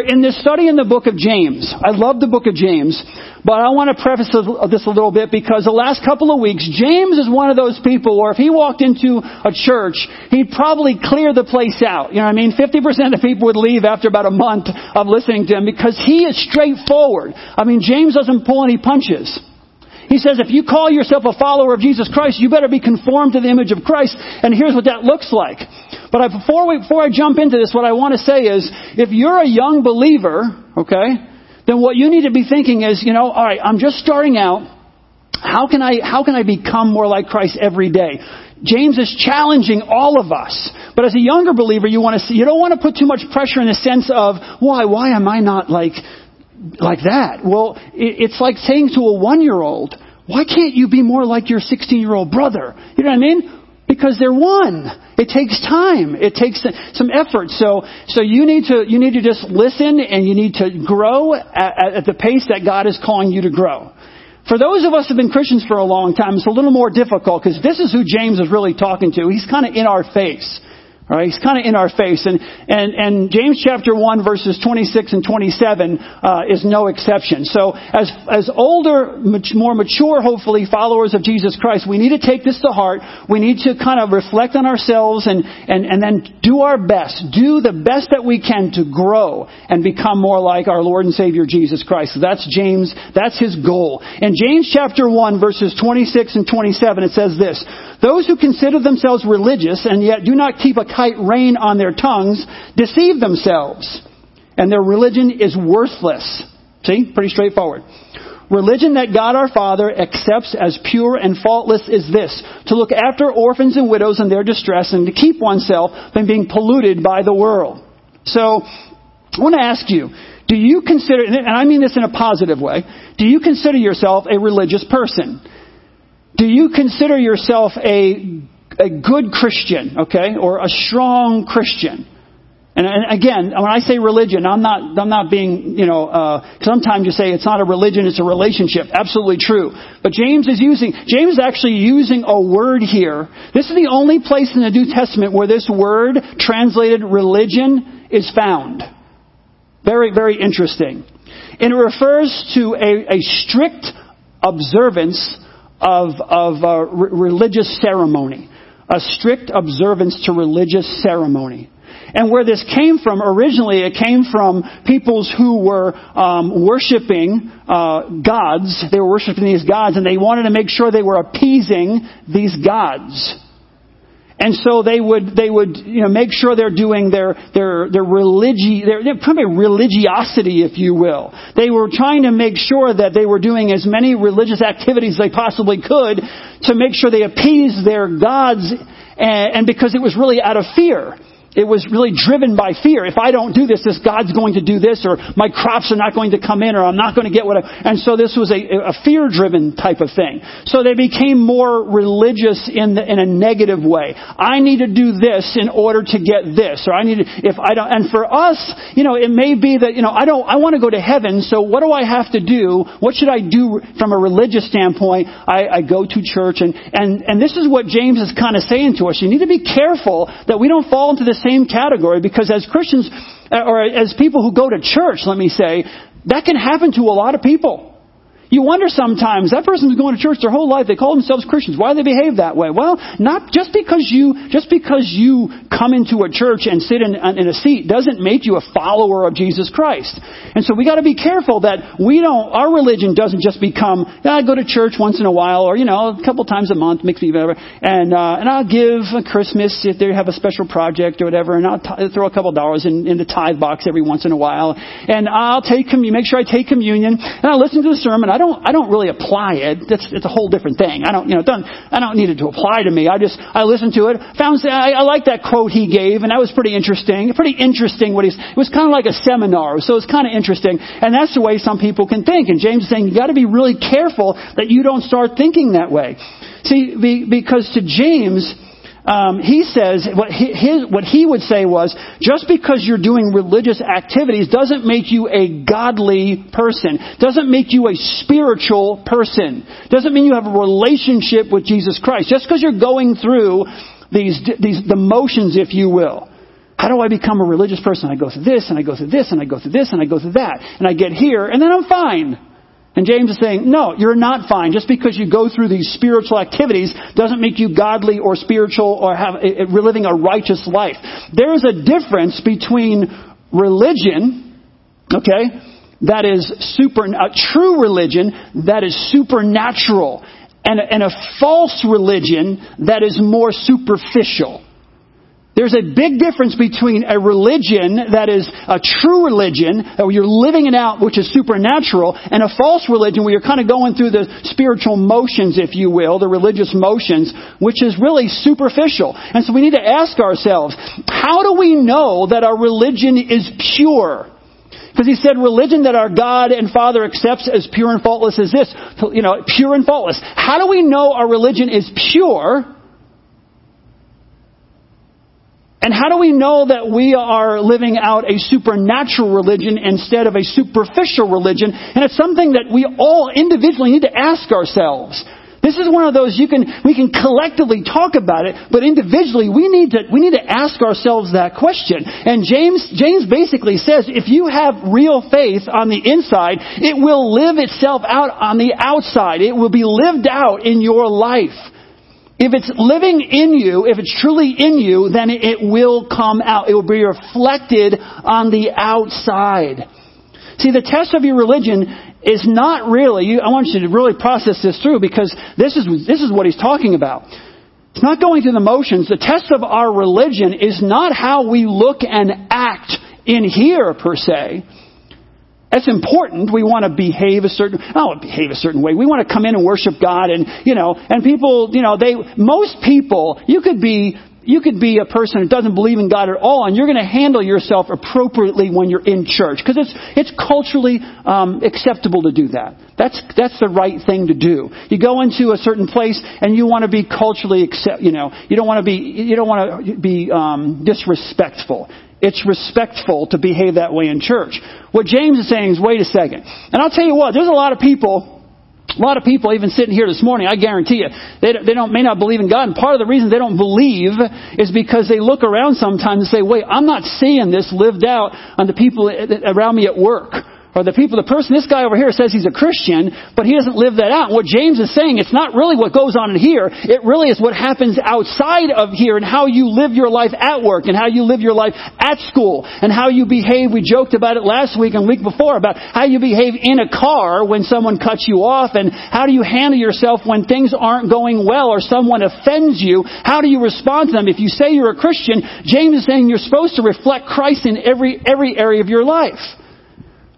In this study in the book of James. I love the book of James, but I want to preface this a little bit because the last couple of weeks, James is one of those people where if he walked into a church, he'd probably clear the place out. You know what I mean? 50% of people would leave after about a month of listening to him because he is straightforward. I mean, James doesn't pull any punches. He says, if you call yourself a follower of Jesus Christ, you better be conformed to the image of Christ. And here's what that looks like. But I, before, we, before I jump into this, what I want to say is, if you're a young believer, okay, then what you need to be thinking is, you know, all right, I'm just starting out. How can I, how can I become more like Christ every day? James is challenging all of us. But as a younger believer, you want to see, you don't want to put too much pressure in the sense of, why, why am I not like, like that? Well, it's like saying to a one year old, why can't you be more like your 16 year old brother? You know what I mean? Because they're one. It takes time. It takes some effort. So, so you need to, you need to just listen and you need to grow at, at the pace that God is calling you to grow. For those of us who have been Christians for a long time, it's a little more difficult because this is who James is really talking to. He's kind of in our face. All right, he's kind of in our face. And, and, and James chapter 1 verses 26 and 27 uh, is no exception. So as, as older, much more mature, hopefully, followers of Jesus Christ, we need to take this to heart. We need to kind of reflect on ourselves and, and, and then do our best. Do the best that we can to grow and become more like our Lord and Savior Jesus Christ. That's James, that's his goal. In James chapter 1 verses 26 and 27 it says this, Those who consider themselves religious and yet do not keep a tight rein on their tongues deceive themselves, and their religion is worthless. See? Pretty straightforward. Religion that God our Father accepts as pure and faultless is this to look after orphans and widows in their distress and to keep oneself from being polluted by the world. So, I want to ask you, do you consider, and I mean this in a positive way, do you consider yourself a religious person? Do you consider yourself a a good Christian, okay, or a strong Christian. And, and again, when I say religion, I'm not, I'm not being, you know, uh, sometimes you say it's not a religion, it's a relationship. Absolutely true. But James is using, James is actually using a word here. This is the only place in the New Testament where this word translated religion is found. Very, very interesting. And it refers to a, a strict observance of, of religious ceremony a strict observance to religious ceremony. And where this came from, originally it came from peoples who were um, worshiping uh, gods. They were worshiping these gods, and they wanted to make sure they were appeasing these gods. And so they would, they would, you know, make sure they're doing their, their, their religi, their, their probably religiosity, if you will. They were trying to make sure that they were doing as many religious activities they possibly could to make sure they appeased their gods, and, and because it was really out of fear. It was really driven by fear. If I don't do this, this God's going to do this, or my crops are not going to come in, or I'm not going to get what I, and so this was a, a fear-driven type of thing. So they became more religious in, the, in a negative way. I need to do this in order to get this, or I need to, if I don't, and for us, you know, it may be that, you know, I don't, I want to go to heaven, so what do I have to do? What should I do from a religious standpoint? I, I go to church, and, and, and this is what James is kind of saying to us. You need to be careful that we don't fall into this same category because as Christians, uh, or as people who go to church, let me say, that can happen to a lot of people. You wonder sometimes, that person's going to church their whole life, they call themselves Christians. Why do they behave that way? Well, not just because you, just because you come into a church and sit in, in a seat doesn't make you a follower of Jesus Christ. And so we gotta be careful that we don't, our religion doesn't just become, yeah, I go to church once in a while, or, you know, a couple times a month, makes me whatever, and, uh, and I'll give a Christmas if they have a special project or whatever, and I'll t- throw a couple dollars in, in the tithe box every once in a while, and I'll take communion, make sure I take communion, and I'll listen to the sermon, I don't, I don't really apply it. That's, it's a whole different thing. I don't, you know, don't, I don't need it to apply to me. I just, I listened to it, found, I, I like that quote he gave, and that was pretty interesting. Pretty interesting what he's, it was kind of like a seminar, so it's kind of interesting. And that's the way some people can think. And James is saying you gotta be really careful that you don't start thinking that way. See, be, because to James, um, he says what he, his, what he would say was just because you're doing religious activities doesn't make you a godly person. Doesn't make you a spiritual person. Doesn't mean you have a relationship with jesus christ. Just because you're going through these, these the motions if you will. How do I become a religious person? I go through this and I go through this and I go through this and I go through that. And I get here and then I'm fine. And James is saying, no, you're not fine. Just because you go through these spiritual activities doesn't make you godly or spiritual or have eh, eh, living a righteous life. There is a difference between religion, okay, that is super, a true religion that is supernatural, and and a false religion that is more superficial. There's a big difference between a religion that is a true religion, where you're living it out, which is supernatural, and a false religion where you're kind of going through the spiritual motions, if you will, the religious motions, which is really superficial. And so we need to ask ourselves, how do we know that our religion is pure? Because he said religion that our God and Father accepts as pure and faultless as this. You know, pure and faultless. How do we know our religion is pure? And how do we know that we are living out a supernatural religion instead of a superficial religion? And it's something that we all individually need to ask ourselves. This is one of those you can, we can collectively talk about it, but individually we need to, we need to ask ourselves that question. And James, James basically says if you have real faith on the inside, it will live itself out on the outside. It will be lived out in your life. If it's living in you, if it's truly in you, then it will come out. It will be reflected on the outside. See, the test of your religion is not really, I want you to really process this through because this is, this is what he's talking about. It's not going through the motions. The test of our religion is not how we look and act in here per se. That's important. We want to behave a certain, oh, behave a certain way. We want to come in and worship God and, you know, and people, you know, they, most people, you could be, you could be a person who doesn't believe in God at all, and you're going to handle yourself appropriately when you're in church because it's it's culturally um, acceptable to do that. That's that's the right thing to do. You go into a certain place and you want to be culturally accept. You know, you don't want to be you don't want to be um, disrespectful. It's respectful to behave that way in church. What James is saying is, wait a second. And I'll tell you what, there's a lot of people a lot of people, even sitting here this morning, I guarantee you, they, they don't, may not believe in God. And part of the reason they don't believe is because they look around sometimes and say, wait, I'm not seeing this lived out on the people around me at work or the people, the person, this guy over here says he's a Christian, but he doesn't live that out. What James is saying, it's not really what goes on in here. It really is what happens outside of here and how you live your life at work and how you live your life at school and how you behave. We joked about it last week and week before about how you behave in a car when someone cuts you off and how do you handle yourself when things aren't going well or someone offends you. How do you respond to them? If you say you're a Christian, James is saying you're supposed to reflect Christ in every, every area of your life.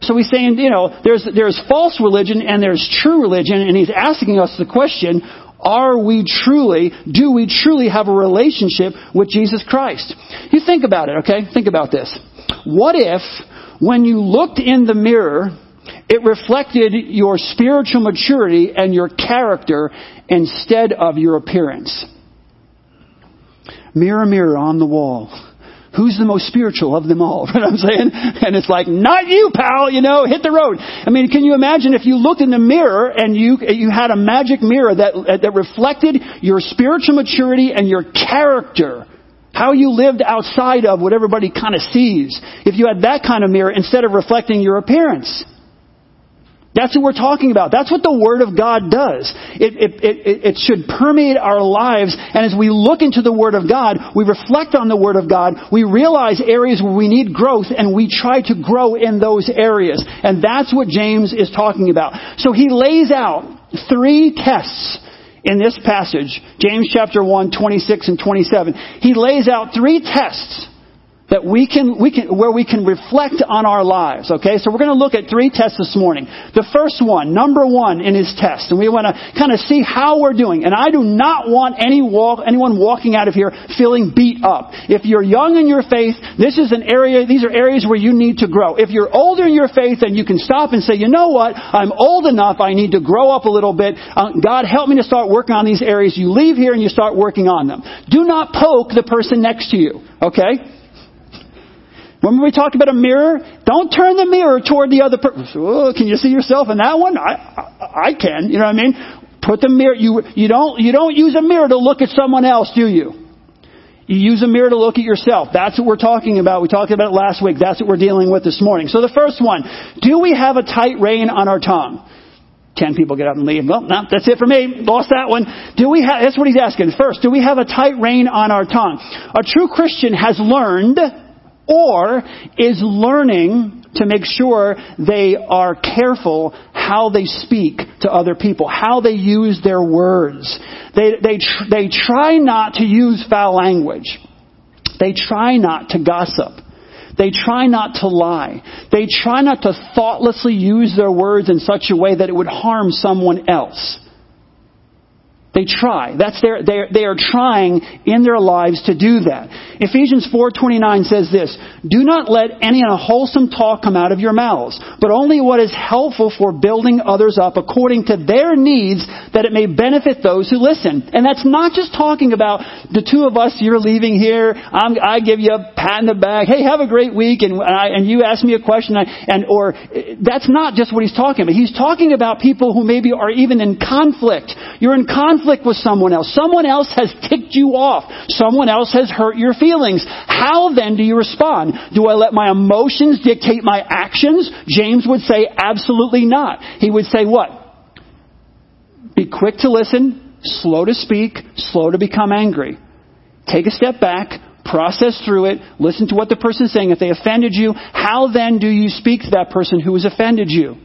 So he's saying, you know, there's, there's false religion and there's true religion, and he's asking us the question, are we truly, do we truly have a relationship with Jesus Christ? You think about it, okay? Think about this. What if, when you looked in the mirror, it reflected your spiritual maturity and your character instead of your appearance? Mirror, mirror on the wall who's the most spiritual of them all? What I'm saying? And it's like, not you, pal, you know, hit the road. I mean, can you imagine if you looked in the mirror and you, you had a magic mirror that, that reflected your spiritual maturity and your character? How you lived outside of what everybody kind of sees. If you had that kind of mirror instead of reflecting your appearance. That's what we're talking about. That's what the Word of God does. It, it, it, it, should permeate our lives, and as we look into the Word of God, we reflect on the Word of God, we realize areas where we need growth, and we try to grow in those areas. And that's what James is talking about. So he lays out three tests in this passage, James chapter 1, 26 and 27. He lays out three tests that we can, we can, where we can reflect on our lives. Okay, so we're going to look at three tests this morning. The first one, number one in his test, and we want to kind of see how we're doing. And I do not want any walk, anyone walking out of here feeling beat up. If you're young in your faith, this is an area, these are areas where you need to grow. If you're older in your faith, then you can stop and say, you know what, I'm old enough, I need to grow up a little bit. Uh, God, help me to start working on these areas. You leave here and you start working on them. Do not poke the person next to you. Okay? Remember we talked about a mirror? Don't turn the mirror toward the other person. Oh, can you see yourself in that one? I, I, I can. You know what I mean? Put the mirror. You you don't you don't use a mirror to look at someone else, do you? You use a mirror to look at yourself. That's what we're talking about. We talked about it last week. That's what we're dealing with this morning. So the first one, do we have a tight rein on our tongue? Ten people get up and leave. Well, no, that's it for me. Lost that one. Do we have, that's what he's asking. First, do we have a tight rein on our tongue? A true Christian has learned or is learning to make sure they are careful how they speak to other people, how they use their words. They, they, tr- they try not to use foul language. They try not to gossip. They try not to lie. They try not to thoughtlessly use their words in such a way that it would harm someone else. They try. That's their, they they are trying in their lives to do that. Ephesians 4.29 says this, Do not let any unwholesome talk come out of your mouths, but only what is helpful for building others up according to their needs that it may benefit those who listen. And that's not just talking about the two of us, you're leaving here, I'm, i give you a pat in the back, hey, have a great week, and, I, and you ask me a question, and, or, that's not just what he's talking about. He's talking about people who maybe are even in conflict. You're in conflict conflict with someone else. Someone else has ticked you off. Someone else has hurt your feelings. How then do you respond? Do I let my emotions dictate my actions? James would say absolutely not. He would say what? Be quick to listen, slow to speak, slow to become angry. Take a step back, process through it, listen to what the person is saying. If they offended you, how then do you speak to that person who has offended you?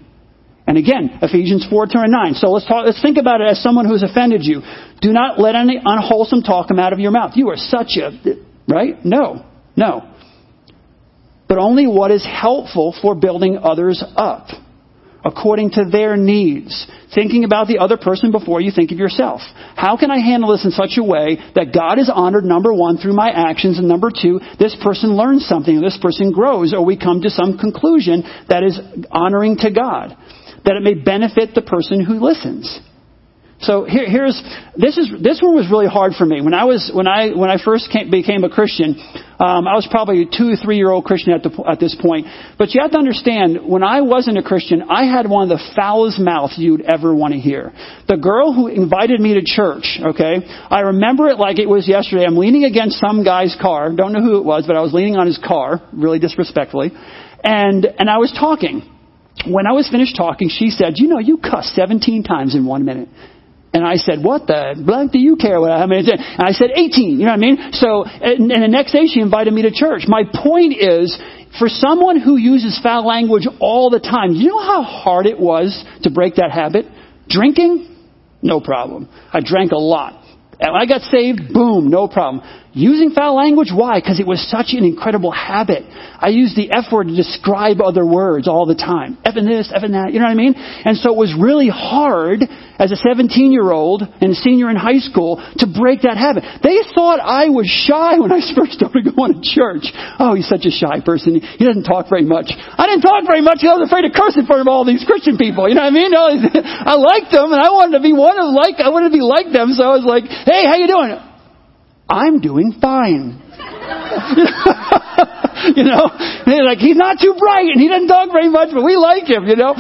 And again, Ephesians 4, 9. So let's talk, let's think about it as someone who's offended you. Do not let any unwholesome talk come out of your mouth. You are such a, right? No. No. But only what is helpful for building others up according to their needs. Thinking about the other person before you think of yourself. How can I handle this in such a way that God is honored, number one, through my actions, and number two, this person learns something, this person grows, or we come to some conclusion that is honoring to God that it may benefit the person who listens. So here, here's this is this one was really hard for me when I was when I when I first came, became a Christian. Um, I was probably a two or three year old Christian at the, at this point. But you have to understand when I wasn't a Christian, I had one of the foulest mouths you'd ever want to hear. The girl who invited me to church, okay, I remember it like it was yesterday. I'm leaning against some guy's car. Don't know who it was, but I was leaning on his car, really disrespectfully, and and I was talking when I was finished talking, she said, You know, you cuss 17 times in one minute. And I said, what the blank do you care what I mean? And I said, 18. You know what I mean? So, and, and the next day she invited me to church. My point is, for someone who uses foul language all the time, you know how hard it was to break that habit? Drinking? No problem. I drank a lot. And I got saved, boom, no problem. Using foul language? Why? Because it was such an incredible habit. I used the F word to describe other words all the time. F and this, F and that, you know what I mean? And so it was really hard as a 17 year old and a senior in high school to break that habit. They thought I was shy when I first started going to church. Oh, he's such a shy person. He doesn't talk very much. I didn't talk very much because I was afraid to curse in front of all these Christian people. You know what I mean? I liked them and I wanted to be one of like, I wanted to be like them. So I was like, hey, how you doing? I'm doing fine. you know, like, he's not too bright and he doesn't talk very much, but we like him, you know,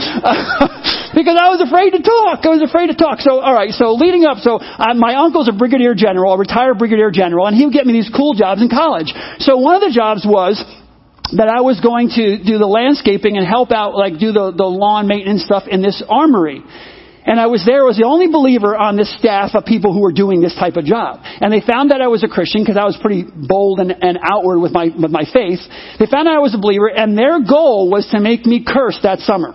because I was afraid to talk. I was afraid to talk. So, all right, so leading up, so uh, my uncle's a brigadier general, a retired brigadier general, and he would get me these cool jobs in college. So one of the jobs was, that I was going to do the landscaping and help out, like do the, the lawn maintenance stuff in this armory. And I was there, was the only believer on this staff of people who were doing this type of job. And they found that I was a Christian because I was pretty bold and, and outward with my, with my faith. They found out I was a believer and their goal was to make me curse that summer.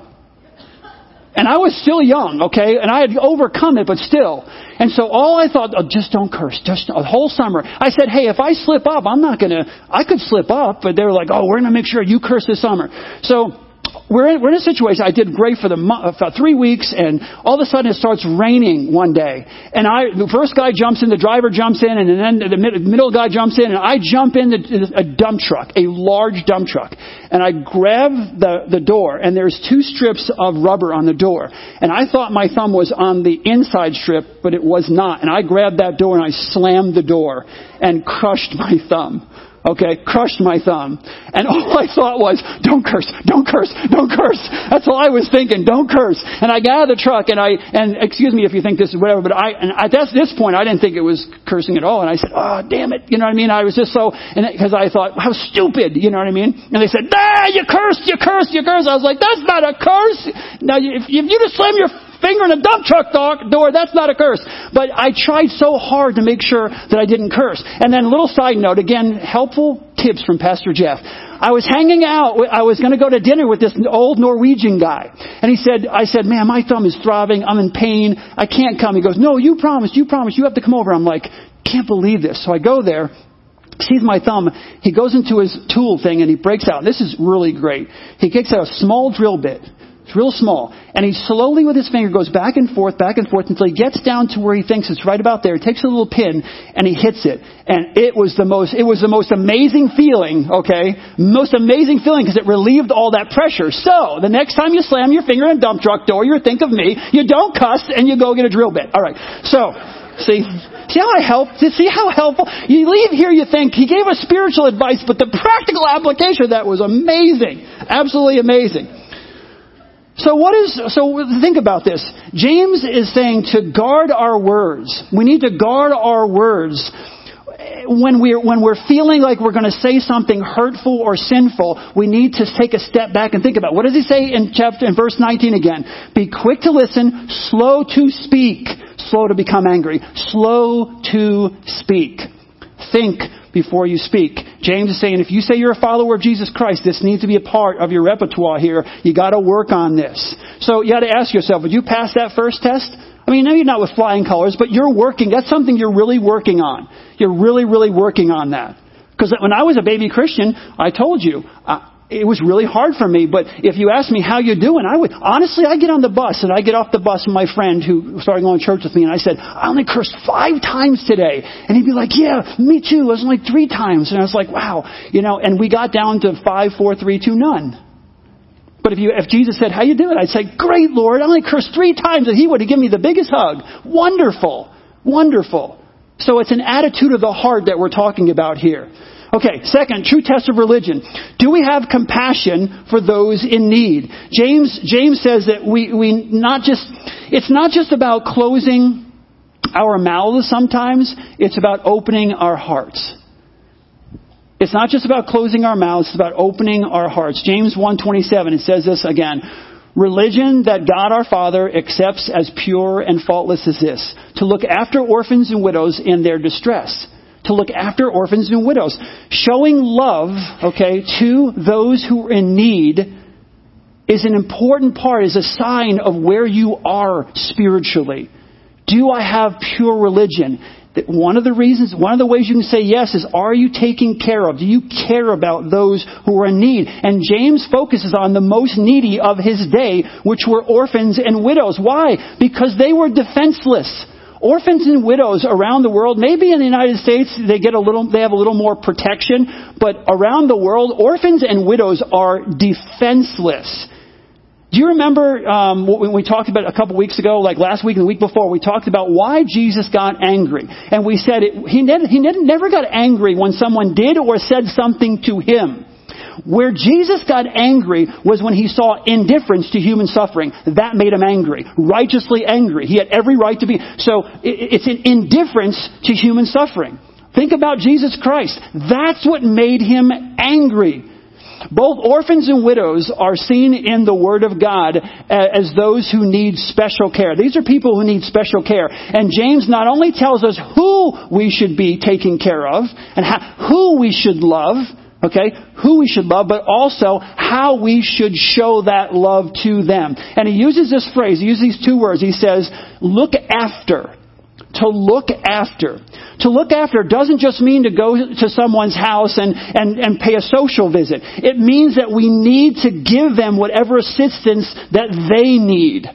And I was still young, okay? And I had overcome it, but still. And so all I thought, oh, just don't curse. Just a whole summer. I said, hey, if I slip up, I'm not gonna, I could slip up, but they were like, oh, we're gonna make sure you curse this summer. So, we're in, we're in a situation, I did great for the uh, for three weeks, and all of a sudden it starts raining one day. And I, the first guy jumps in, the driver jumps in, and then the middle guy jumps in, and I jump in the, a dump truck, a large dump truck. And I grab the, the door, and there's two strips of rubber on the door. And I thought my thumb was on the inside strip, but it was not. And I grabbed that door and I slammed the door and crushed my thumb. Okay, crushed my thumb. And all I thought was, don't curse, don't curse, don't curse. That's all I was thinking, don't curse. And I got out of the truck and I, and excuse me if you think this is whatever, but I, and at this point I didn't think it was cursing at all. And I said, oh, damn it. You know what I mean? I was just so, and because I thought, how stupid, you know what I mean? And they said, ah, you cursed, you cursed, you cursed. I was like, that's not a curse. Now, if, if you just slam your finger in a dump truck door, that's not a curse. But I tried so hard to make sure that I didn't curse. And then little side note, again, helpful tips from Pastor Jeff. I was hanging out, I was going to go to dinner with this old Norwegian guy. And he said, I said, man, my thumb is throbbing, I'm in pain, I can't come. He goes, no, you promised, you promised, you have to come over. I'm like, can't believe this. So I go there, sees my thumb, he goes into his tool thing and he breaks out. This is really great. He takes out a small drill bit it's real small. And he slowly with his finger goes back and forth, back and forth until he gets down to where he thinks it's right about there. He takes a little pin and he hits it. And it was the most, it was the most amazing feeling, okay? Most amazing feeling because it relieved all that pressure. So, the next time you slam your finger in a dump truck door, you think of me, you don't cuss and you go get a drill bit. Alright. So, See, see how I help? See how helpful? You leave here, you think he gave us spiritual advice, but the practical application of that was amazing, absolutely amazing. So what is, so think about this. James is saying to guard our words. We need to guard our words when we're, when we're feeling like we're going to say something hurtful or sinful, we need to take a step back and think about it. what does he say in chapter in verse 19 again? Be quick to listen, slow to speak, slow to become angry, slow to speak. Think before you speak. James is saying if you say you're a follower of Jesus Christ, this needs to be a part of your repertoire here. You got to work on this. So you got to ask yourself, would you pass that first test? I mean, maybe not with flying colors, but you're working. That's something you're really working on. You're really, really working on that. Because when I was a baby Christian, I told you, uh, it was really hard for me. But if you ask me how you doing, I would honestly I get on the bus and I get off the bus with my friend who started going to church with me and I said, I only cursed five times today. And he'd be like, Yeah, me too. It was only three times. And I was like, Wow, you know, and we got down to five, four, three, two, none. But if you if Jesus said, How you doing? I'd say, Great Lord, I only cursed three times and he would have given me the biggest hug. Wonderful. Wonderful. So it's an attitude of the heart that we're talking about here. Okay, second, true test of religion. Do we have compassion for those in need? James, James says that we, we not just, it's not just about closing our mouths sometimes, it's about opening our hearts. It's not just about closing our mouths, it's about opening our hearts. James 1:27 it says this again. Religion that God our Father accepts as pure and faultless is this, to look after orphans and widows in their distress to look after orphans and widows. Showing love, okay, to those who are in need is an important part, is a sign of where you are spiritually. Do I have pure religion? That One of the reasons, one of the ways you can say yes is, are you taking care of? Do you care about those who are in need? And James focuses on the most needy of his day, which were orphans and widows. Why? Because they were defenseless orphans and widows around the world, maybe in the United States they get a little, they have a little more protection, but around the world, orphans and widows are defenseless. Do you remember um, when we talked about a couple weeks ago, like last week and the week before, we talked about why Jesus got angry, and we said it, he, never, he never got angry when someone did or said something to him. Where Jesus got angry was when he saw indifference to human suffering. That made him angry. Righteously angry. He had every right to be. So it's an indifference to human suffering. Think about Jesus Christ. That's what made him angry. Both orphans and widows are seen in the Word of God as those who need special care. These are people who need special care. And James not only tells us who we should be taking care of and how, who we should love, Okay? Who we should love, but also how we should show that love to them. And he uses this phrase, he uses these two words. He says, look after. To look after. To look after doesn't just mean to go to someone's house and, and, and pay a social visit. It means that we need to give them whatever assistance that they need.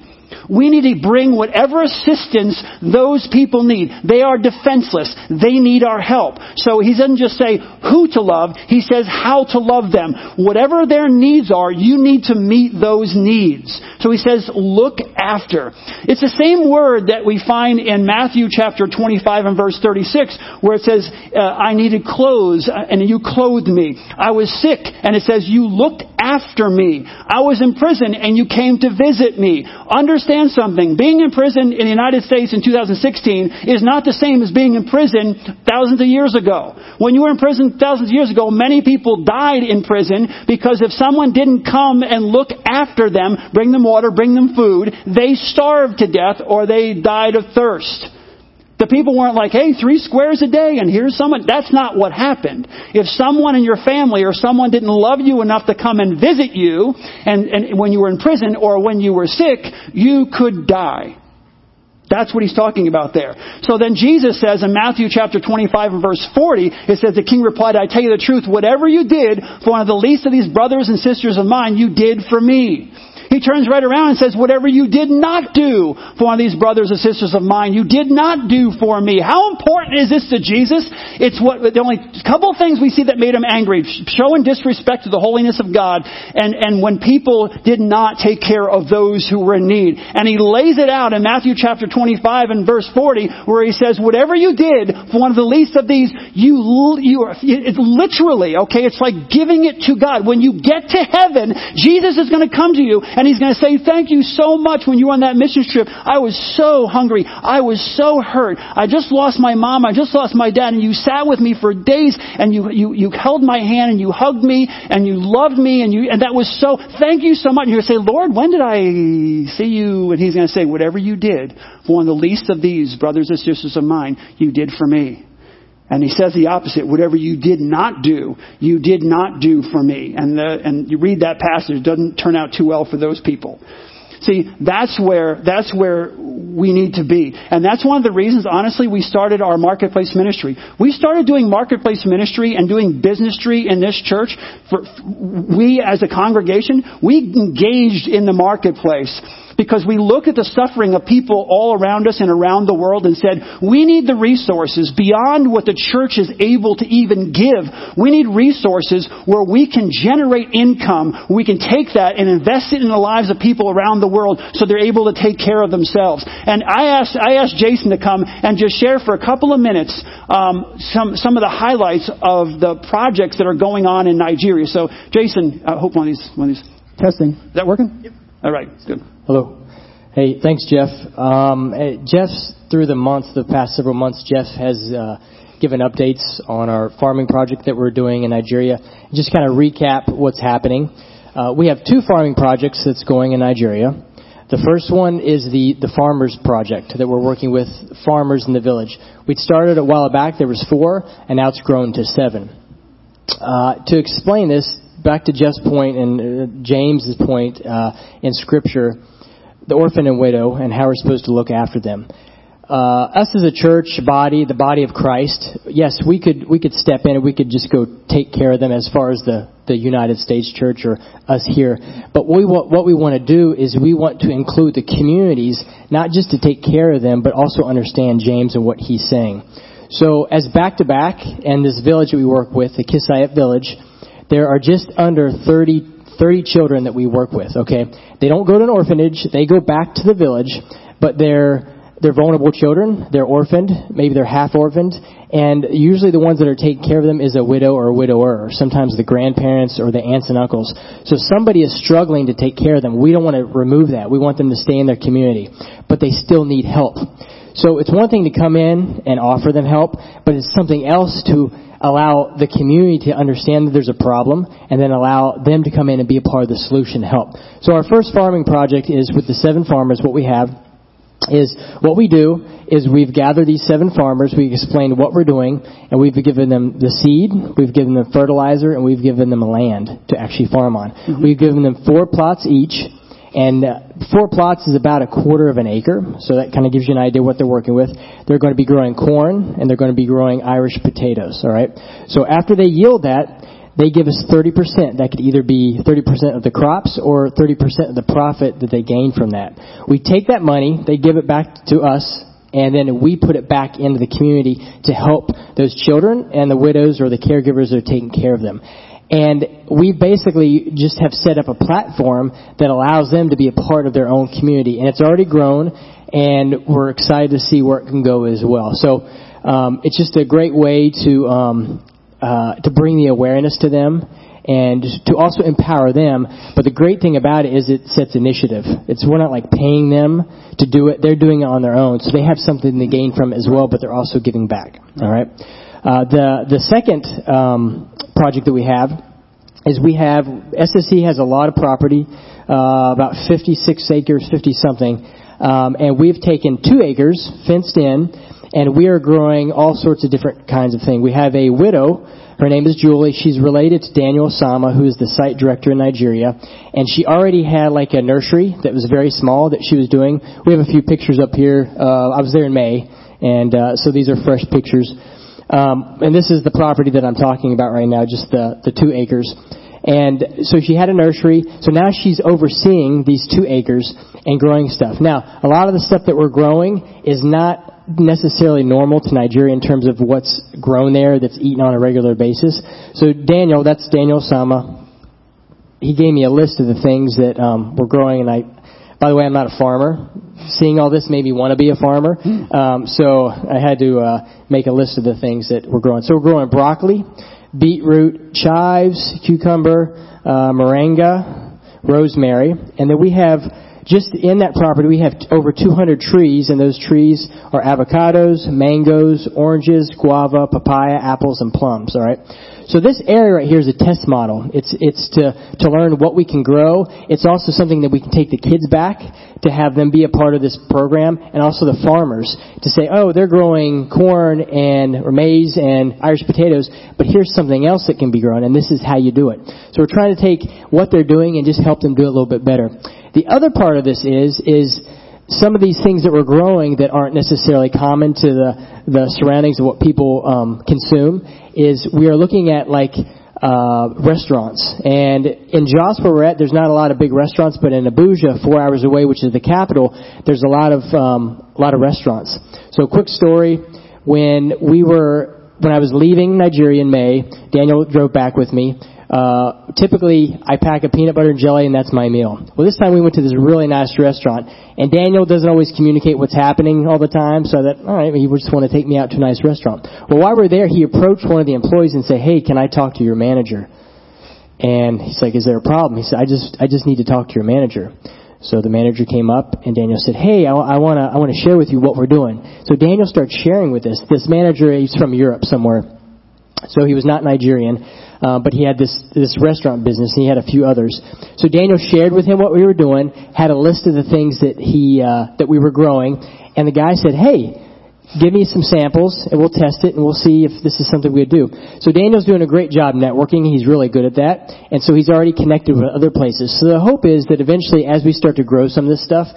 We need to bring whatever assistance those people need. They are defenseless. They need our help. So he doesn't just say who to love, he says how to love them. Whatever their needs are, you need to meet those needs. So he says, look after. It's the same word that we find in Matthew chapter 25 and verse 36, where it says, uh, I needed clothes uh, and you clothed me. I was sick and it says, you looked after me. I was in prison and you came to visit me. Understand something. Being in prison in the United States in 2016 is not the same as being in prison thousands of years ago. When you were in prison thousands of years ago, many people died in prison because if someone didn't come and look after them, bring them water, bring them food, they starved to death or they died of thirst. The people weren't like, hey, three squares a day and here's someone. That's not what happened. If someone in your family or someone didn't love you enough to come and visit you and, and when you were in prison or when you were sick, you could die. That's what he's talking about there. So then Jesus says in Matthew chapter 25 and verse 40, it says, the king replied, I tell you the truth, whatever you did for one of the least of these brothers and sisters of mine, you did for me. He turns right around and says, whatever you did not do for one of these brothers and sisters of mine, you did not do for me. How important is this to Jesus? It's what, the only couple things we see that made him angry. Showing disrespect to the holiness of God and, and when people did not take care of those who were in need. And he lays it out in Matthew chapter 25 and verse 40 where he says, whatever you did for one of the least of these, you, you are, it's literally, okay, it's like giving it to God. When you get to heaven, Jesus is going to come to you and he's going to say, thank you so much when you were on that mission trip. I was so hungry. I was so hurt. I just lost my mom. I just lost my dad. And you sat with me for days and you, you, you held my hand and you hugged me and you loved me and you, and that was so, thank you so much. And you're going to say, Lord, when did I see you? And he's going to say, whatever you did for one of the least of these brothers and sisters of mine, you did for me. And he says the opposite. Whatever you did not do, you did not do for me. And, the, and you read that passage, it doesn't turn out too well for those people. See, that's where, that's where we need to be. And that's one of the reasons, honestly, we started our marketplace ministry. We started doing marketplace ministry and doing business businessry in this church. For, we as a congregation, we engaged in the marketplace because we look at the suffering of people all around us and around the world and said, we need the resources beyond what the church is able to even give. We need resources where we can generate income. We can take that and invest it in the lives of people around the world so they're able to take care of themselves. And I asked, I asked Jason to come and just share for a couple of minutes um, some, some of the highlights of the projects that are going on in Nigeria. So, Jason, I hope one of these, one of these testing. Is that working? Yep. All right, good. Hello. Hey, thanks, Jeff. Um, Jeff's through the months, the past several months, Jeff has uh, given updates on our farming project that we're doing in Nigeria. Just kind of recap what's happening. Uh, we have two farming projects that's going in Nigeria. The first one is the, the farmers project that we're working with farmers in the village. We started a while back, there was four, and now it's grown to seven. Uh, to explain this, back to Jeff's point and uh, James's point uh, in Scripture, the orphan and widow and how we're supposed to look after them. Uh, us as a church body, the body of Christ, yes, we could we could step in and we could just go take care of them as far as the the United States Church or us here. But we what we want to do is we want to include the communities, not just to take care of them, but also understand James and what he's saying. So as back to back, and this village that we work with, the Kisayet village, there are just under 30, 30 children that we work with, okay? They don't go to an orphanage, they go back to the village, but they're, they're vulnerable children, they're orphaned, maybe they're half orphaned, and usually the ones that are taking care of them is a widow or a widower, or sometimes the grandparents or the aunts and uncles. So somebody is struggling to take care of them, we don't want to remove that. We want them to stay in their community. But they still need help. So it's one thing to come in and offer them help, but it's something else to allow the community to understand that there's a problem and then allow them to come in and be a part of the solution to help. So our first farming project is with the seven farmers. What we have is what we do is we've gathered these seven farmers, we explained what we're doing, and we've given them the seed, we've given them fertilizer, and we've given them land to actually farm on. Mm-hmm. We've given them four plots each, and uh, four plots is about a quarter of an acre, so that kind of gives you an idea what they're working with. They're going to be growing corn, and they're going to be growing Irish potatoes, alright? So after they yield that, they give us 30%. That could either be 30% of the crops or 30% of the profit that they gain from that. We take that money, they give it back to us, and then we put it back into the community to help those children and the widows or the caregivers that are taking care of them. And we basically just have set up a platform that allows them to be a part of their own community. And it's already grown, and we're excited to see where it can go as well. So um, it's just a great way to um, uh, to bring the awareness to them and to also empower them. But the great thing about it is it sets initiative. It's we're not like paying them to do it; they're doing it on their own, so they have something to gain from it as well. But they're also giving back. All right. Uh, the the second um, project that we have is we have SSC has a lot of property, uh, about 56 acres, 50 something, um, and we've taken two acres fenced in, and we are growing all sorts of different kinds of things. We have a widow. Her name is Julie. She's related to Daniel Osama, who is the site director in Nigeria. And she already had like a nursery that was very small that she was doing. We have a few pictures up here. Uh, I was there in May, and uh, so these are fresh pictures. Um, and this is the property that I'm talking about right now, just the, the two acres. And so she had a nursery. So now she's overseeing these two acres and growing stuff. Now, a lot of the stuff that we're growing is not necessarily normal to Nigeria in terms of what's grown there that's eaten on a regular basis. So Daniel, that's Daniel Sama. He gave me a list of the things that um, we're growing, and I. By the way, I'm not a farmer. Seeing all this made me want to be a farmer. Um, so I had to uh, make a list of the things that we're growing. So we're growing broccoli, beetroot, chives, cucumber, uh, moringa, rosemary, and then we have just in that property, we have over 200 trees, and those trees are avocados, mangoes, oranges, guava, papaya, apples, and plums. All right. So this area right here is a test model. It's it's to to learn what we can grow. It's also something that we can take the kids back to have them be a part of this program, and also the farmers to say, oh, they're growing corn and or maize and Irish potatoes, but here's something else that can be grown, and this is how you do it. So we're trying to take what they're doing and just help them do it a little bit better. The other part of this is is some of these things that we're growing that aren't necessarily common to the the surroundings of what people um, consume is we are looking at like uh, restaurants. And in Jos, where we're at, there's not a lot of big restaurants, but in Abuja, four hours away, which is the capital, there's a lot of um, a lot of restaurants. So, quick story: when we were when I was leaving Nigeria in May, Daniel drove back with me. Uh, typically, I pack a peanut butter and jelly, and that's my meal. Well, this time we went to this really nice restaurant, and Daniel doesn't always communicate what's happening all the time, so that all right, he just want to take me out to a nice restaurant. Well, while we're there, he approached one of the employees and said, "Hey, can I talk to your manager?" And he's like, "Is there a problem?" He said, "I just, I just need to talk to your manager." So the manager came up and Daniel said, "Hey, I, I want to I want to share with you what we're doing." So Daniel starts sharing with us. This manager, he's from Europe somewhere, so he was not Nigerian uh, but he had this this restaurant business and he had a few others. So Daniel shared with him what we were doing, had a list of the things that he uh, that we were growing, and the guy said, "Hey." Give me some samples and we'll test it and we'll see if this is something we would do. So Daniel's doing a great job networking. He's really good at that. And so he's already connected with other places. So the hope is that eventually as we start to grow some of this stuff,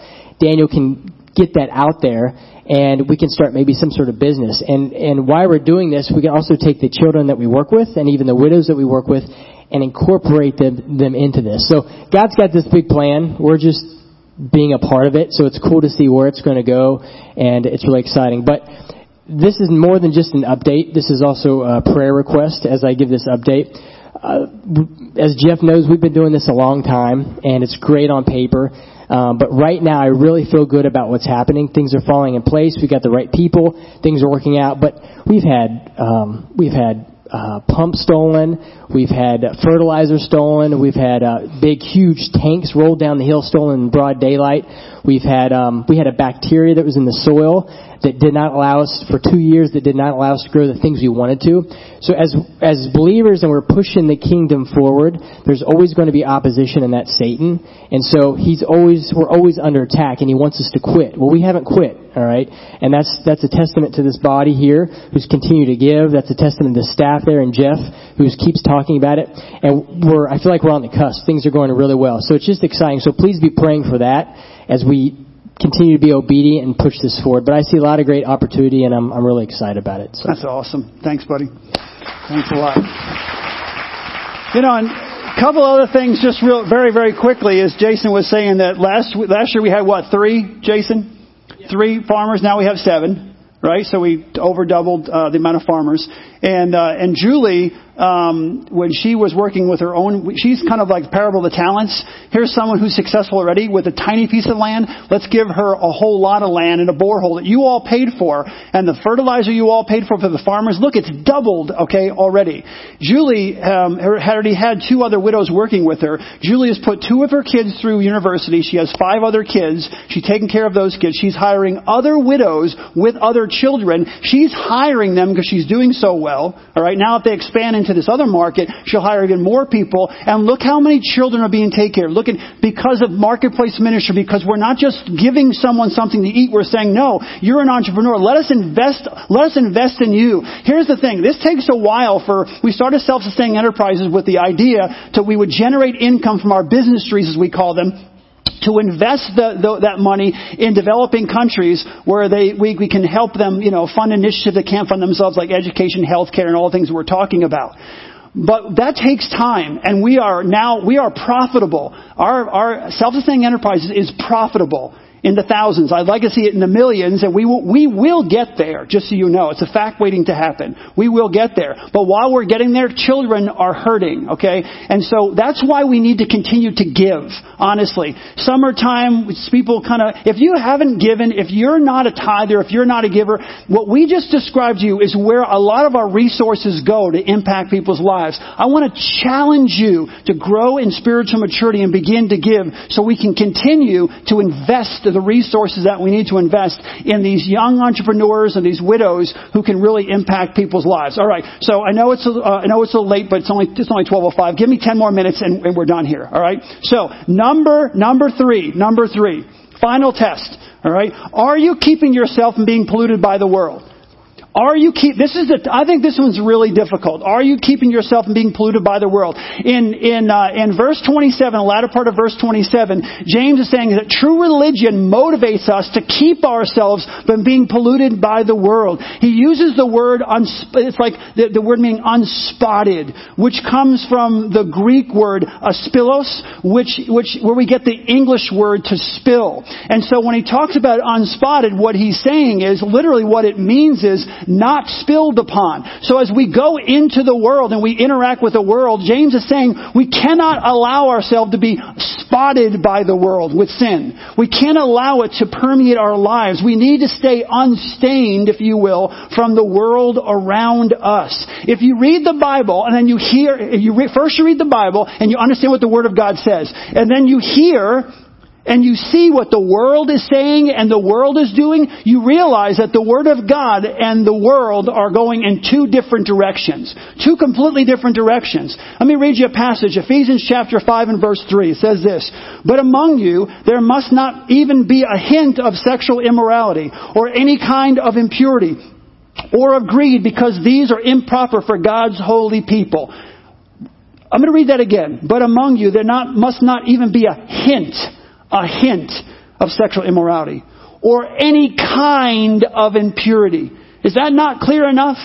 Daniel can get that out there and we can start maybe some sort of business. And, and while we're doing this, we can also take the children that we work with and even the widows that we work with and incorporate them, them into this. So God's got this big plan. We're just being a part of it. So it's cool to see where it's going to go and it's really exciting. But this is more than just an update. This is also a prayer request as I give this update. Uh, as Jeff knows, we've been doing this a long time, and it's great on paper. Um, but right now, I really feel good about what's happening. Things are falling in place. We've got the right people. Things are working out. But we've had um, we've had uh, pumps stolen. We've had fertilizer stolen. We've had uh, big, huge tanks rolled down the hill stolen in broad daylight. We've had um, we had a bacteria that was in the soil that did not allow us for two years that did not allow us to grow the things we wanted to. So as as believers and we're pushing the kingdom forward, there's always going to be opposition, and that's Satan. And so he's always we're always under attack, and he wants us to quit. Well, we haven't quit, all right, and that's that's a testament to this body here who's continued to give. That's a testament to the staff there and Jeff who keeps talking about it. And we're I feel like we're on the cusp. Things are going really well. So it's just exciting. So please be praying for that as we continue to be obedient and push this forward. But I see a lot of great opportunity, and I'm, I'm really excited about it. So. That's awesome. Thanks, buddy. Thanks a lot. You know, and a couple other things just real, very, very quickly is Jason was saying that last, last year we had what, three, Jason? Three farmers, now we have seven, right? So we over doubled uh, the amount of farmers. And, uh, and Julie, um, when she was working with her own, she's kind of like parable of the talents. Here's someone who's successful already with a tiny piece of land. Let's give her a whole lot of land and a borehole that you all paid for, and the fertilizer you all paid for for the farmers. Look, it's doubled, okay, already. Julie um, had already had two other widows working with her. Julie has put two of her kids through university. She has five other kids. She's taking care of those kids. She's hiring other widows with other children. She's hiring them because she's doing so well well. All right. Now, if they expand into this other market, she'll hire even more people. And look how many children are being taken care of. Look at because of marketplace ministry, because we're not just giving someone something to eat. We're saying, no, you're an entrepreneur. Let us invest. Let us invest in you. Here's the thing. This takes a while for. We started self-sustaining enterprises with the idea that we would generate income from our business trees, as we call them to invest the, the, that money in developing countries where they, we, we can help them, you know, fund initiatives that can't fund themselves like education, healthcare, and all the things we're talking about. But that takes time, and we are now, we are profitable. Our, our self-sustaining enterprise is profitable in the thousands. I'd like to see it in the millions, and we will, we will get there, just so you know. It's a fact waiting to happen. We will get there. But while we're getting there, children are hurting, okay? And so that's why we need to continue to give, honestly. Summertime, people kind of, if you haven't given, if you're not a tither, if you're not a giver, what we just described to you is where a lot of our resources go to impact people's lives. I want to challenge you to grow in spiritual maturity and begin to give so we can continue to invest the resources that we need to invest in these young entrepreneurs and these widows who can really impact people's lives. All right. So I know it's uh, I know it's a late, but it's only it's only 12:05. Give me 10 more minutes and, and we're done here. All right. So number number three, number three, final test. All right. Are you keeping yourself from being polluted by the world? Are you keep, this is the I think this one's really difficult. Are you keeping yourself from being polluted by the world? In, in, uh, in verse 27, the latter part of verse 27, James is saying that true religion motivates us to keep ourselves from being polluted by the world. He uses the word, it's like the, the word meaning unspotted, which comes from the Greek word aspilos, which, which, where we get the English word to spill. And so when he talks about unspotted, what he's saying is, literally what it means is, not spilled upon. So as we go into the world and we interact with the world, James is saying we cannot allow ourselves to be spotted by the world with sin. We can't allow it to permeate our lives. We need to stay unstained, if you will, from the world around us. If you read the Bible and then you hear, you re, first you read the Bible and you understand what the Word of God says, and then you hear and you see what the world is saying and the world is doing, you realize that the Word of God and the world are going in two different directions. Two completely different directions. Let me read you a passage, Ephesians chapter 5 and verse 3. It says this, But among you there must not even be a hint of sexual immorality or any kind of impurity or of greed because these are improper for God's holy people. I'm going to read that again. But among you there not, must not even be a hint a hint of sexual immorality or any kind of impurity. Is that not clear enough?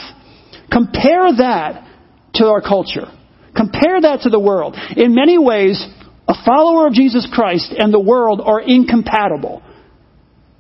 Compare that to our culture. Compare that to the world. In many ways, a follower of Jesus Christ and the world are incompatible.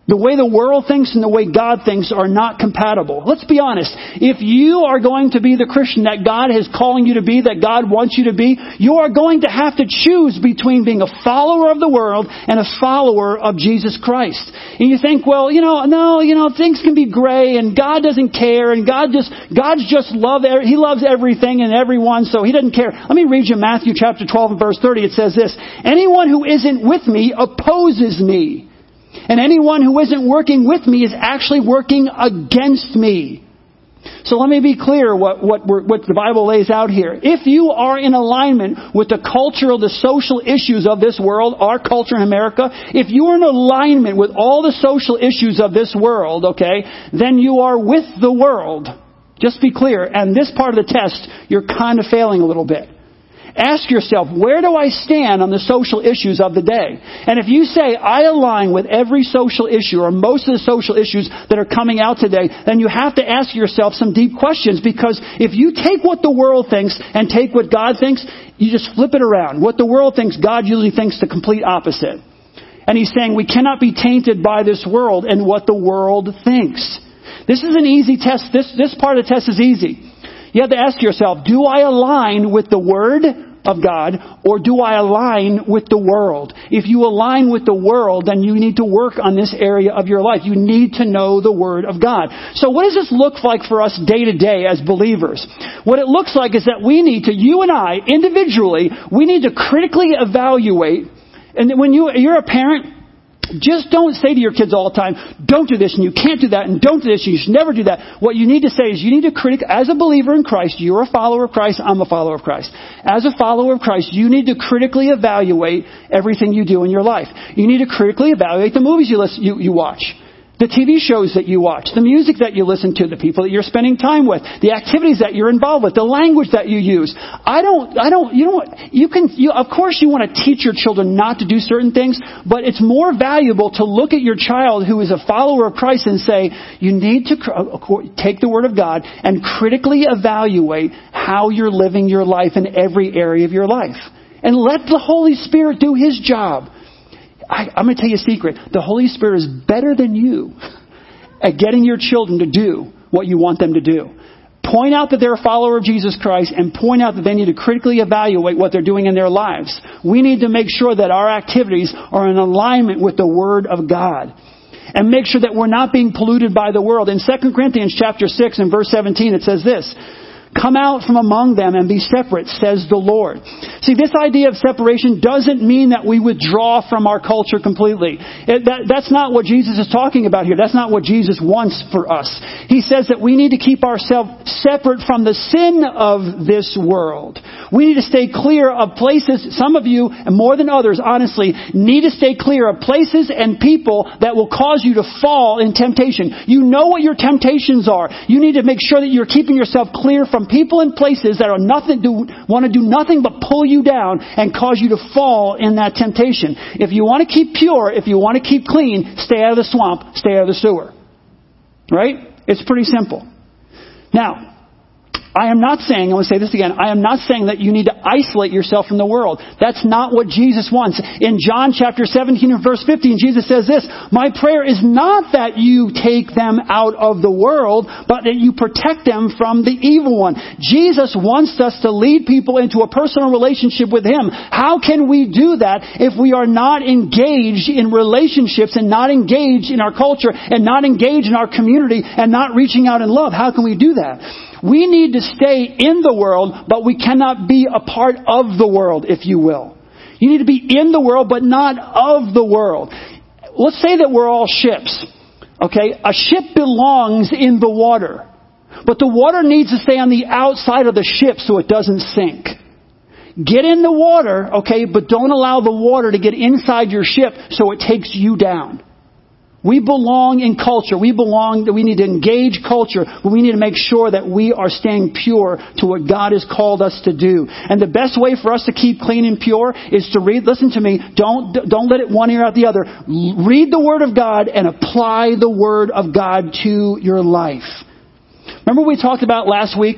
The way the world thinks and the way God thinks are not compatible. Let's be honest. If you are going to be the Christian that God is calling you to be, that God wants you to be, you are going to have to choose between being a follower of the world and a follower of Jesus Christ. And you think, well, you know, no, you know, things can be gray and God doesn't care and God just, God's just love, He loves everything and everyone, so He doesn't care. Let me read you Matthew chapter 12 and verse 30. It says this, Anyone who isn't with me opposes me. And anyone who isn't working with me is actually working against me. So let me be clear what, what, what, the Bible lays out here. If you are in alignment with the cultural, the social issues of this world, our culture in America, if you are in alignment with all the social issues of this world, okay, then you are with the world. Just be clear. And this part of the test, you're kind of failing a little bit. Ask yourself, where do I stand on the social issues of the day? And if you say, I align with every social issue or most of the social issues that are coming out today, then you have to ask yourself some deep questions because if you take what the world thinks and take what God thinks, you just flip it around. What the world thinks, God usually thinks the complete opposite. And he's saying we cannot be tainted by this world and what the world thinks. This is an easy test. This, this part of the test is easy. You have to ask yourself, do I align with the Word of God or do I align with the world? If you align with the world, then you need to work on this area of your life. You need to know the Word of God. So what does this look like for us day to day as believers? What it looks like is that we need to, you and I, individually, we need to critically evaluate and when you, you're a parent, just don't say to your kids all the time, don't do this and you can't do that and don't do this and you should never do that. What you need to say is you need to critic, as a believer in Christ, you're a follower of Christ, I'm a follower of Christ. As a follower of Christ, you need to critically evaluate everything you do in your life. You need to critically evaluate the movies you, listen, you, you watch the TV shows that you watch, the music that you listen to, the people that you're spending time with, the activities that you're involved with, the language that you use. I don't, I don't, you know, you can, you, of course you want to teach your children not to do certain things, but it's more valuable to look at your child who is a follower of Christ and say, you need to uh, take the Word of God and critically evaluate how you're living your life in every area of your life. And let the Holy Spirit do His job. I, I'm going to tell you a secret. The Holy Spirit is better than you at getting your children to do what you want them to do. Point out that they're a follower of Jesus Christ and point out that they need to critically evaluate what they're doing in their lives. We need to make sure that our activities are in alignment with the Word of God. And make sure that we're not being polluted by the world. In 2 Corinthians chapter 6 and verse 17 it says this, Come out from among them and be separate, says the Lord. See, this idea of separation doesn't mean that we withdraw from our culture completely. It, that, that's not what Jesus is talking about here. That's not what Jesus wants for us. He says that we need to keep ourselves separate from the sin of this world. We need to stay clear of places, some of you, and more than others, honestly, need to stay clear of places and people that will cause you to fall in temptation. You know what your temptations are. You need to make sure that you're keeping yourself clear from people and places that are nothing do, want to do nothing but pull you down and cause you to fall in that temptation. If you want to keep pure, if you want to keep clean, stay out of the swamp, stay out of the sewer. Right? It's pretty simple. Now, I am not saying, I want to say this again, I am not saying that you need to isolate yourself from the world. That's not what Jesus wants. In John chapter 17 and verse 15, Jesus says this, My prayer is not that you take them out of the world, but that you protect them from the evil one. Jesus wants us to lead people into a personal relationship with Him. How can we do that if we are not engaged in relationships and not engaged in our culture and not engaged in our community and not reaching out in love? How can we do that? We need to stay in the world, but we cannot be a part of the world, if you will. You need to be in the world, but not of the world. Let's say that we're all ships. Okay? A ship belongs in the water. But the water needs to stay on the outside of the ship so it doesn't sink. Get in the water, okay, but don't allow the water to get inside your ship so it takes you down. We belong in culture. We belong, we need to engage culture, we need to make sure that we are staying pure to what God has called us to do. And the best way for us to keep clean and pure is to read, listen to me, don't, don't let it one ear out the other. Read the Word of God and apply the Word of God to your life. Remember we talked about last week?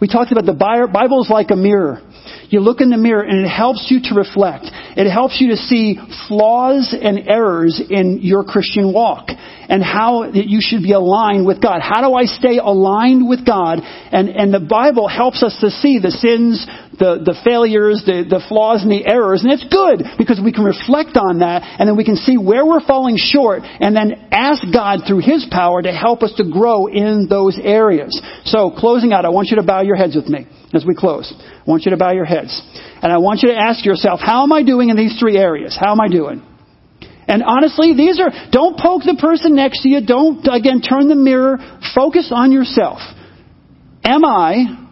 We talked about the Bible is like a mirror. You look in the mirror and it helps you to reflect. It helps you to see flaws and errors in your Christian walk and how you should be aligned with God. How do I stay aligned with God? And, and the Bible helps us to see the sins, the, the failures, the, the flaws and the errors. And it's good because we can reflect on that and then we can see where we're falling short and then ask God through His power to help us to grow in those areas. So closing out, I want you to bow your heads with me as we close. I want you to bow your heads. And I want you to ask yourself, how am I doing in these three areas? How am I doing? And honestly, these are, don't poke the person next to you. Don't, again, turn the mirror. Focus on yourself. Am I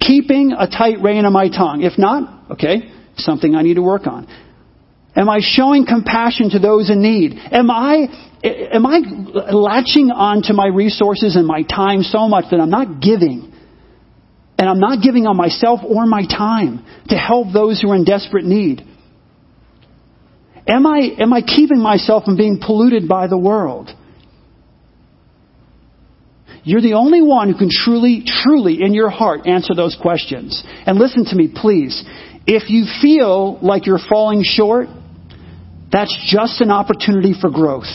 keeping a tight rein on my tongue? If not, okay, something I need to work on. Am I showing compassion to those in need? Am I, am I latching on to my resources and my time so much that I'm not giving and I'm not giving on myself or my time to help those who are in desperate need? Am I, am I keeping myself from being polluted by the world? You're the only one who can truly, truly in your heart answer those questions. And listen to me, please. If you feel like you're falling short, that's just an opportunity for growth.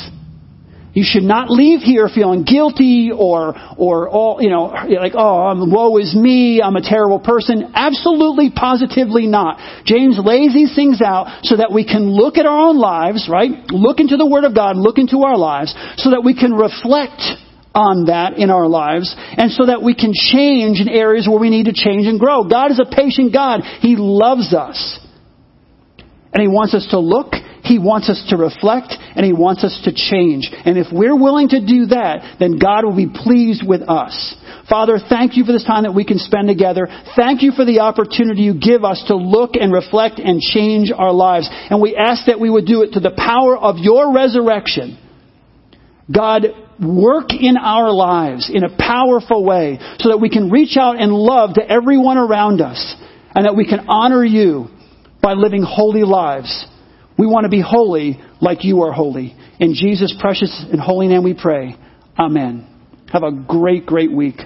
You should not leave here feeling guilty or, or all, you know, like, oh, I'm, woe is me, I'm a terrible person. Absolutely, positively not. James lays these things out so that we can look at our own lives, right? Look into the Word of God, look into our lives, so that we can reflect on that in our lives, and so that we can change in areas where we need to change and grow. God is a patient God. He loves us. And He wants us to look, He wants us to reflect, and He wants us to change. And if we're willing to do that, then God will be pleased with us. Father, thank you for this time that we can spend together. Thank you for the opportunity you give us to look and reflect and change our lives. And we ask that we would do it to the power of your resurrection. God, work in our lives in a powerful way so that we can reach out and love to everyone around us and that we can honor you by living holy lives. We want to be holy like you are holy. In Jesus' precious and holy name we pray. Amen. Have a great, great week.